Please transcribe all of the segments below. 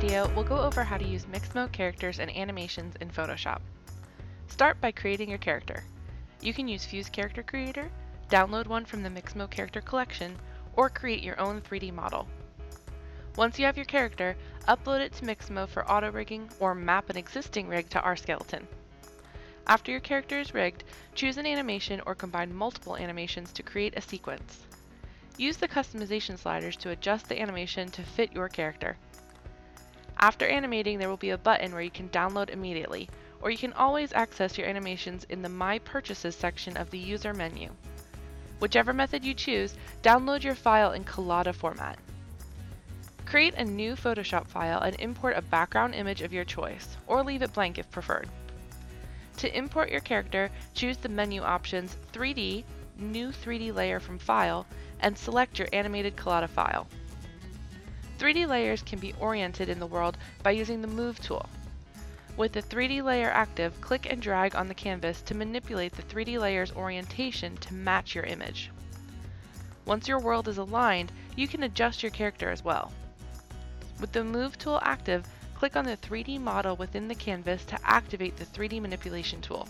video, we'll go over how to use Mixamo characters and animations in Photoshop. Start by creating your character. You can use Fuse Character Creator, download one from the Mixamo Character Collection, or create your own 3D model. Once you have your character, upload it to Mixamo for auto rigging or map an existing rig to our skeleton. After your character is rigged, choose an animation or combine multiple animations to create a sequence. Use the customization sliders to adjust the animation to fit your character. After animating, there will be a button where you can download immediately, or you can always access your animations in the My Purchases section of the user menu. Whichever method you choose, download your file in Collada format. Create a new Photoshop file and import a background image of your choice, or leave it blank if preferred. To import your character, choose the menu options 3D, New 3D Layer from File, and select your animated Collada file. 3D layers can be oriented in the world by using the Move tool. With the 3D layer active, click and drag on the canvas to manipulate the 3D layer's orientation to match your image. Once your world is aligned, you can adjust your character as well. With the Move tool active, click on the 3D model within the canvas to activate the 3D manipulation tool.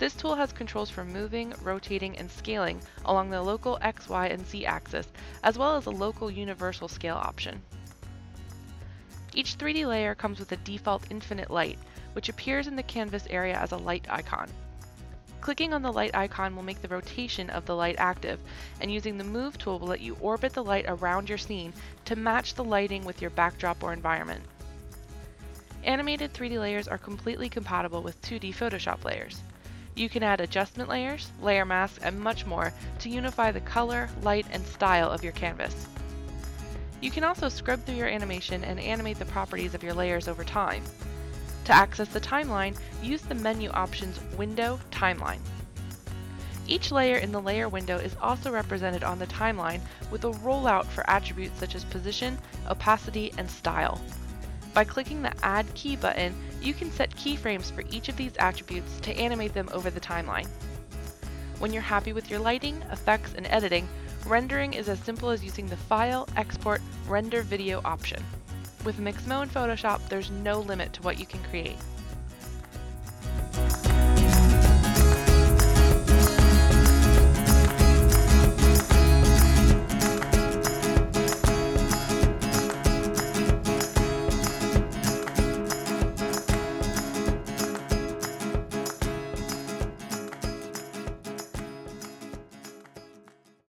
This tool has controls for moving, rotating, and scaling along the local X, Y, and Z axis, as well as a local universal scale option. Each 3D layer comes with a default infinite light, which appears in the canvas area as a light icon. Clicking on the light icon will make the rotation of the light active, and using the Move tool will let you orbit the light around your scene to match the lighting with your backdrop or environment. Animated 3D layers are completely compatible with 2D Photoshop layers. You can add adjustment layers, layer masks, and much more to unify the color, light, and style of your canvas. You can also scrub through your animation and animate the properties of your layers over time. To access the timeline, use the menu options Window Timeline. Each layer in the layer window is also represented on the timeline with a rollout for attributes such as position, opacity, and style. By clicking the Add Key button, you can set keyframes for each of these attributes to animate them over the timeline. When you're happy with your lighting, effects, and editing, rendering is as simple as using the File, Export, Render Video option. With Mixamo and Photoshop, there's no limit to what you can create.